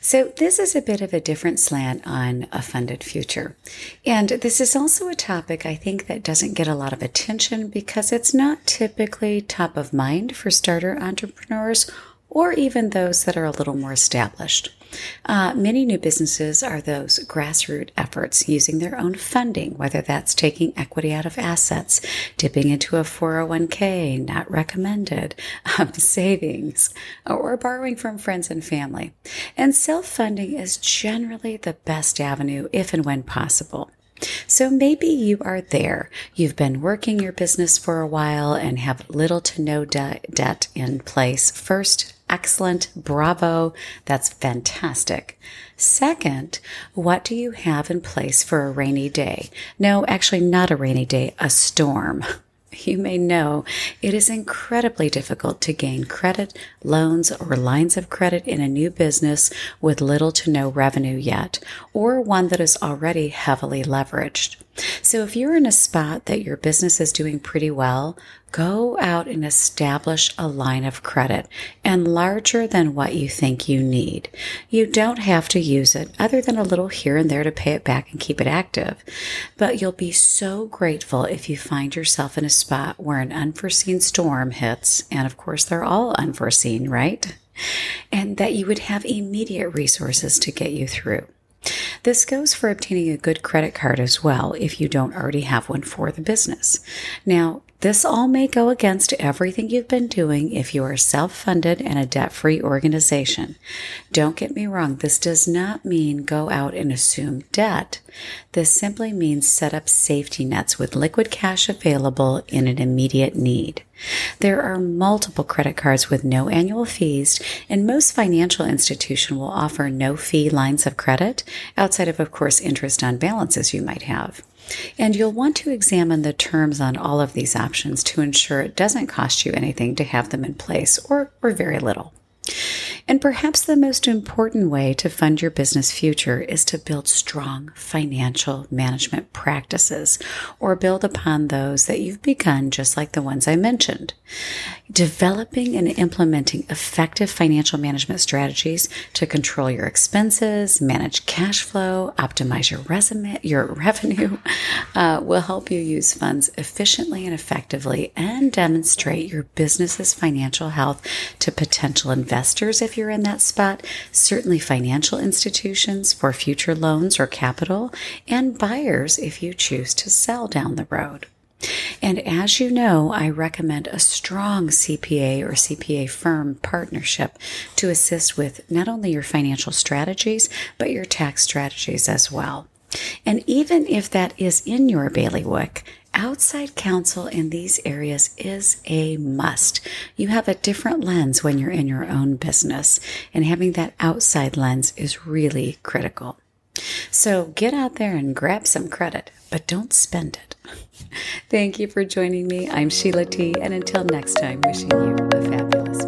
So, this is a bit of a different slant on a funded future. And this is also a topic I think that doesn't get a lot of attention because it's not typically top of mind for starter entrepreneurs or even those that are a little more established. Uh, many new businesses are those grassroots efforts using their own funding, whether that's taking equity out of assets, dipping into a 401k, not recommended, um, savings, or borrowing from friends and family. And self funding is generally the best avenue if and when possible. So maybe you are there. You've been working your business for a while and have little to no de- debt in place. First, excellent. Bravo. That's fantastic. Second, what do you have in place for a rainy day? No, actually not a rainy day, a storm. You may know it is incredibly difficult to gain credit, loans, or lines of credit in a new business with little to no revenue yet, or one that is already heavily leveraged. So if you're in a spot that your business is doing pretty well, go out and establish a line of credit and larger than what you think you need. You don't have to use it other than a little here and there to pay it back and keep it active. But you'll be so grateful if you find yourself in a spot where an unforeseen storm hits. And of course, they're all unforeseen, right? And that you would have immediate resources to get you through. This goes for obtaining a good credit card as well if you don't already have one for the business. Now, this all may go against everything you've been doing if you are self funded and a debt free organization. Don't get me wrong, this does not mean go out and assume debt. This simply means set up safety nets with liquid cash available in an immediate need. There are multiple credit cards with no annual fees, and most financial institutions will offer no fee lines of credit outside of, of course, interest on balances you might have. And you'll want to examine the terms on all of these options to ensure it doesn't cost you anything to have them in place or, or very little. And perhaps the most important way to fund your business future is to build strong financial management practices or build upon those that you've begun, just like the ones I mentioned. Developing and implementing effective financial management strategies to control your expenses, manage cash flow, optimize your resume, your revenue, uh, will help you use funds efficiently and effectively and demonstrate your business's financial health to potential investors if you're in that spot, certainly financial institutions for future loans or capital, and buyers if you choose to sell down the road. And as you know, I recommend a strong CPA or CPA firm partnership to assist with not only your financial strategies, but your tax strategies as well. And even if that is in your bailiwick, outside counsel in these areas is a must. You have a different lens when you're in your own business, and having that outside lens is really critical. So get out there and grab some credit, but don't spend it. Thank you for joining me. I'm Sheila T. And until next time, wishing you a fabulous